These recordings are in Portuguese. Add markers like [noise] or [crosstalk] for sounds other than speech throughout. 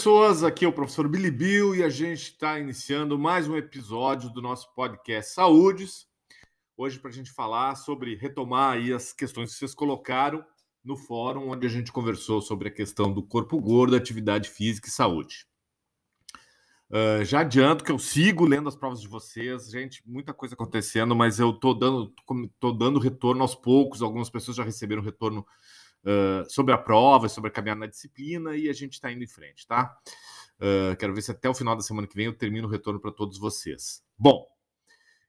Pessoas. Aqui é o professor Billy Bill e a gente está iniciando mais um episódio do nosso podcast Saúdes. Hoje, para a gente falar sobre retomar aí as questões que vocês colocaram no fórum, onde a gente conversou sobre a questão do corpo gordo, atividade física e saúde. Uh, já adianto que eu sigo lendo as provas de vocês, gente, muita coisa acontecendo, mas eu tô dando, tô dando retorno aos poucos. Algumas pessoas já receberam retorno sobre a prova, sobre a caminhada na disciplina, e a gente está indo em frente, tá? Uh, quero ver se até o final da semana que vem eu termino o retorno para todos vocês. Bom,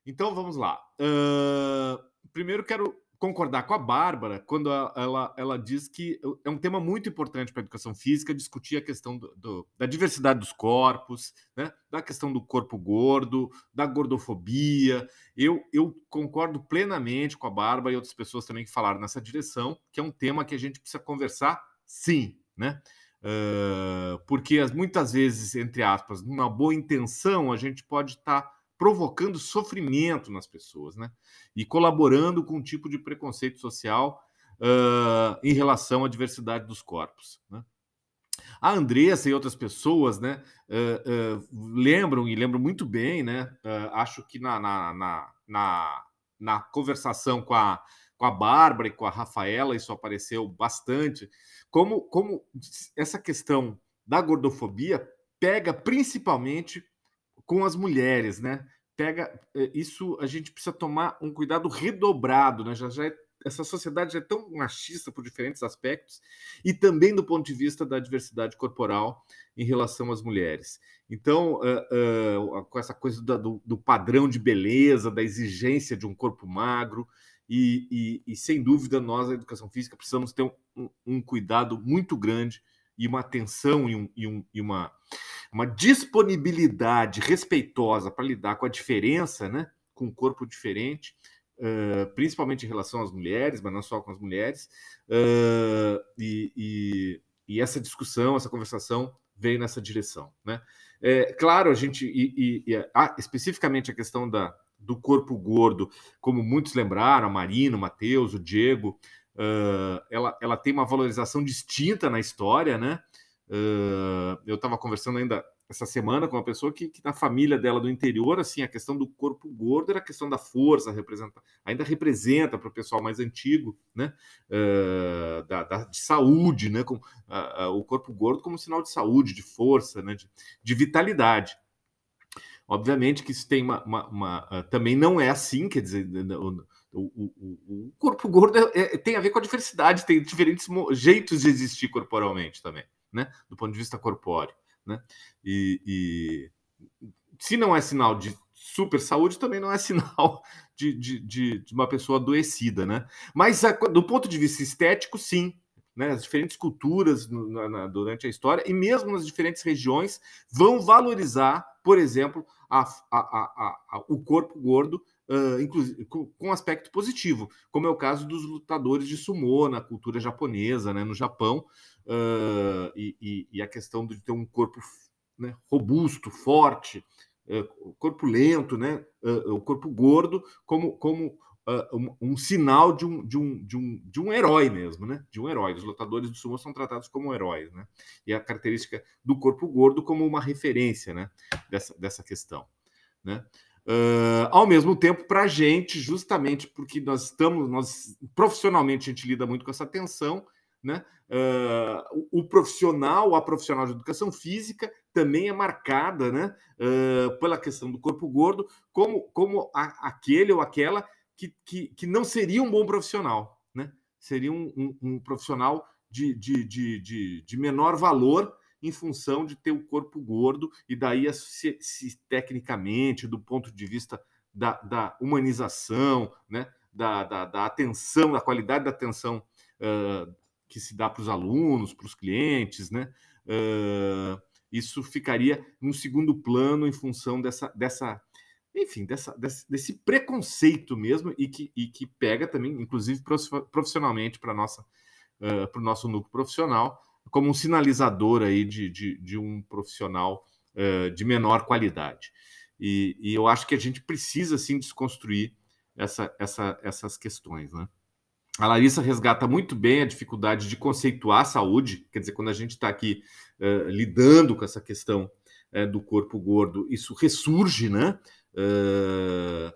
então vamos lá. Uh, primeiro quero concordar com a Bárbara quando ela, ela diz que é um tema muito importante para a educação física discutir a questão do, do, da diversidade dos corpos, né? da questão do corpo gordo, da gordofobia. Eu, eu concordo plenamente com a Bárbara e outras pessoas também que falaram nessa direção, que é um tema que a gente precisa conversar sim, né? Uh, porque muitas vezes, entre aspas, numa boa intenção, a gente pode estar. Tá provocando sofrimento nas pessoas, né? E colaborando com um tipo de preconceito social uh, em relação à diversidade dos corpos. Né? A Andressa e outras pessoas, né, uh, uh, lembram e lembram muito bem, né? acho que na, na, na, na, na conversação com a, com a Bárbara e com a Rafaela, isso apareceu bastante, como, como essa questão da gordofobia pega principalmente com as mulheres, né? Pega eh, isso, a gente precisa tomar um cuidado redobrado, né? Já, já é, essa sociedade já é tão machista por diferentes aspectos e também do ponto de vista da diversidade corporal em relação às mulheres. Então, uh, uh, com essa coisa do, do, padrão de beleza, da exigência de um corpo magro, e, e, e sem dúvida nós, a educação física, precisamos ter um, um cuidado muito grande e uma atenção e, um, e, um, e uma uma disponibilidade respeitosa para lidar com a diferença, né? com um corpo diferente, uh, principalmente em relação às mulheres, mas não só com as mulheres. Uh, e, e, e, essa discussão, essa conversação veio nessa direção. Né? É, claro, a gente, e, e ah, especificamente a questão da, do corpo gordo, como muitos lembraram, a Marina, o Matheus, o Diego, uh, ela, ela tem uma valorização distinta na história, né? Uh, eu estava conversando ainda essa semana com uma pessoa que, que, na família dela do interior, assim, a questão do corpo gordo era a questão da força, representa, ainda representa para o pessoal mais antigo, né? Uh, da, da, de saúde, né? Com, uh, o corpo gordo como sinal de saúde, de força, né? de, de vitalidade. Obviamente que isso tem uma, uma, uma, também não é assim, quer dizer, o, o, o, corpo gordo é, é, tem a ver com a diversidade, tem diferentes jeitos de existir corporalmente também né? Do ponto de vista corpóreo, né? E, e se não é sinal de super saúde, também não é sinal [laughs] de, de, de, de uma pessoa adoecida, né? Mas a, do ponto de vista estético, sim. Né, as diferentes culturas na, na, durante a história e mesmo nas diferentes regiões vão valorizar, por exemplo, a, a, a, o corpo gordo, uh, inclusive com, aspecto positivo, como é o caso dos lutadores de sumô na cultura japonesa, né, no Japão, uh, e, e, a questão de ter um corpo né, robusto, forte, uh, corpo lento, né, o corpo gordo, como, como um, um, sinal de um, de, um, de, um, de um herói mesmo, né? De um herói. Os lutadores do sumo são tratados como heróis, né? E a característica do corpo gordo como uma referência, né? Dessa, dessa questão, né? Uh, ao mesmo tempo, para a gente, justamente porque nós estamos, nós profissionalmente a gente lida muito com essa tensão, né? Uh, o, profissional, a profissional de educação física também é marcada né, uh, pela questão do corpo gordo, como, como a, aquele ou aquela que, que, que, não seria um bom profissional, né? seria um, um, um profissional de, de, de, de, de menor valor em função de ter o corpo gordo, e daí, se, se, tecnicamente, do ponto de vista da, da humanização, né, da, da, da, atenção, da qualidade da atenção uh, que se dá para os alunos, para os clientes, né? Uh, isso ficaria no segundo plano em função dessa, dessa enfim, dessa, desse, desse preconceito mesmo e que, e que pega também, inclusive profissionalmente, para uh, o nosso núcleo profissional, como um sinalizador aí de, de, de um profissional uh, de menor qualidade. E, e, eu acho que a gente precisa sim desconstruir essa, essa, essas questões, né? a Larissa resgata muito bem a dificuldade de conceituar a saúde, quer dizer, quando a gente está aqui uh, lidando com essa questão uh, do corpo gordo, isso ressurge, né? Uh,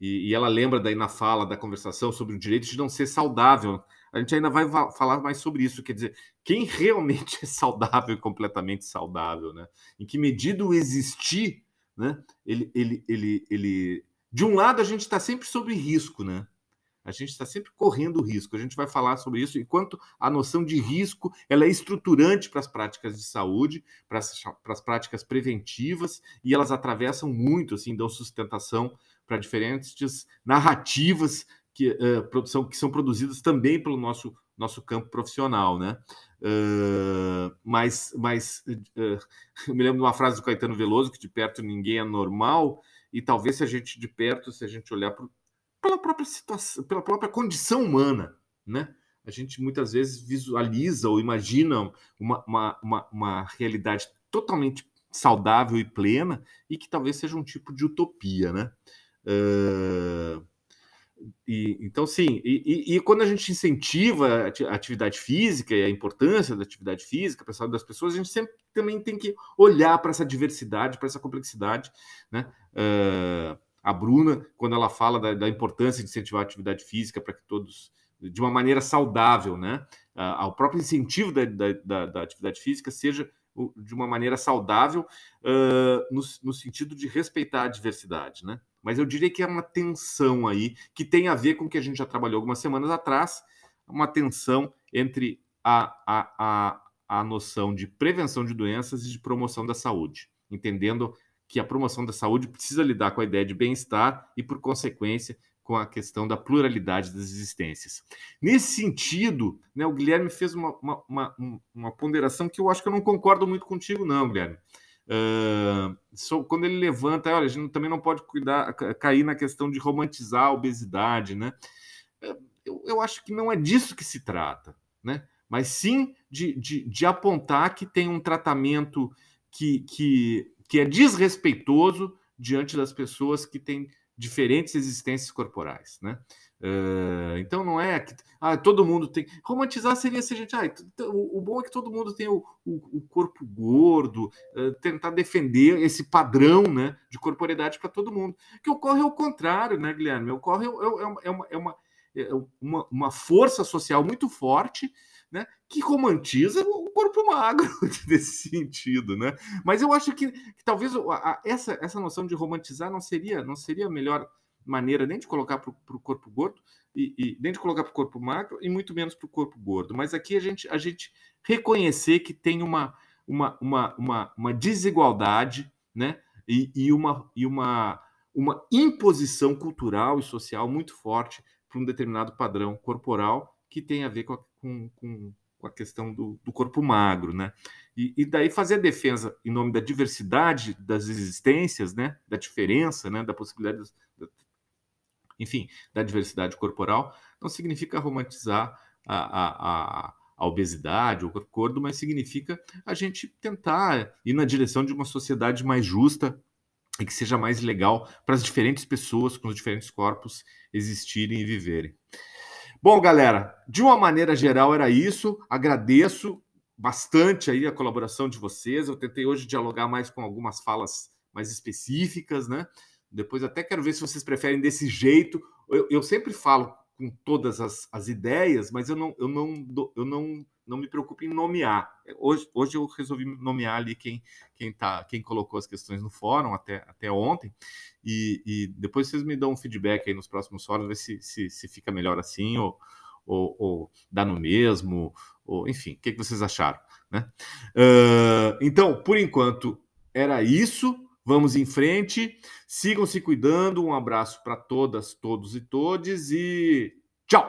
e, e, ela lembra daí na fala da conversação sobre o direito de não ser saudável. A gente ainda vai falar mais sobre isso, quer dizer, quem realmente é saudável e completamente saudável, né? Em que medida o existir, né? Ele, ele, ele, ele... De um lado, a gente está sempre sob risco, né? A gente está sempre correndo risco. A gente vai falar sobre isso. Enquanto a noção de risco ela é estruturante para as práticas de saúde, para as práticas preventivas, e elas atravessam muito, assim, dão sustentação para diferentes narrativas que, uh, produção, que são produzidas também pelo nosso, nosso campo profissional, né? Uh, mas mas uh, eu me lembro de uma frase do Caetano Veloso que de perto ninguém é normal e talvez se a gente de perto se a gente olhar para pela própria situação, pela própria condição humana, né? A gente muitas vezes visualiza ou imagina uma, uma, uma, uma realidade totalmente saudável e plena e que talvez seja um tipo de utopia, né? Uh, e, então, sim, e, e, quando a gente incentiva a atividade física e a importância da atividade física para a saúde das pessoas, a gente sempre também tem que olhar para essa diversidade, para essa complexidade, né? Uh, a Bruna, quando ela fala da, da importância de incentivar a atividade física para que todos, de uma maneira saudável, né? Uh, o próprio incentivo da, da, da, atividade física seja de uma maneira saudável, uh, no, no, sentido de respeitar a diversidade, né? Mas eu diria que é uma tensão aí que tem a ver com o que a gente já trabalhou algumas semanas atrás, uma tensão entre a, a, a, a noção de prevenção de doenças e de promoção da saúde, entendendo que a promoção da saúde precisa lidar com a ideia de bem-estar e, por consequência, com a questão da pluralidade das existências. Nesse sentido, né, o Guilherme fez uma, uma, uma, uma, ponderação que eu acho que eu não concordo muito contigo, não, Guilherme. Uh, so, quando ele levanta, olha, a gente também não pode cuidar, cair na questão de romantizar a obesidade, né? Eu, eu acho que não é disso que se trata, né? Mas sim de, de, de apontar que tem um tratamento que, que que é desrespeitoso diante das pessoas que têm diferentes existências corporais, né? Uh, então não é que ah, todo mundo tem. Romantizar seria se a gente. Ah, o, o, bom é que todo mundo tem o, o, o corpo gordo, uh, tentar defender esse padrão né, de corporeidade para todo mundo. O que ocorre é o contrário, né, Guilherme? Ocorre é, é, é, uma, é, uma, é uma, uma força social muito forte né, que romantiza o corpo magro [laughs] nesse sentido, né? Mas eu acho que, que talvez a, a, essa, essa noção de romantizar não seria não seria melhor maneira nem de colocar para o corpo gordo e, e, nem de colocar para o corpo magro e muito menos para o corpo gordo. Mas aqui a gente a gente reconhecer que tem uma uma, uma, uma, uma desigualdade, né? E, e, uma, e uma, uma imposição cultural e social muito forte para um determinado padrão corporal que tem a ver com a, com, com, com a questão do, do, corpo magro, né? E, e, daí fazer a defesa em nome da diversidade das existências, né? Da diferença, né? Da possibilidade, da, enfim, da diversidade corporal, não significa romantizar a, a, a, a obesidade, o corpo gordo, mas significa a gente tentar ir na direção de uma sociedade mais justa e que seja mais legal para as diferentes pessoas com os diferentes corpos existirem e viverem. Bom, galera, de uma maneira geral era isso. Agradeço bastante aí a colaboração de vocês. Eu tentei hoje dialogar mais com algumas falas mais específicas, né? Depois até quero ver se vocês preferem desse jeito. Eu, eu sempre falo com todas as, as ideias, mas eu não, eu não, eu não não me preocupo em nomear. Hoje, hoje eu resolvi nomear ali quem, quem, tá, quem colocou as questões no fórum até, até ontem, e, e depois vocês me dão um feedback aí nos próximos fóruns, ver se, se, se fica melhor assim, ou, ou, ou dá no mesmo, ou enfim, o que, que vocês acharam? Né? Uh, então, por enquanto, era isso. Vamos em frente. Sigam se cuidando. Um abraço para todas, todos e todes e tchau!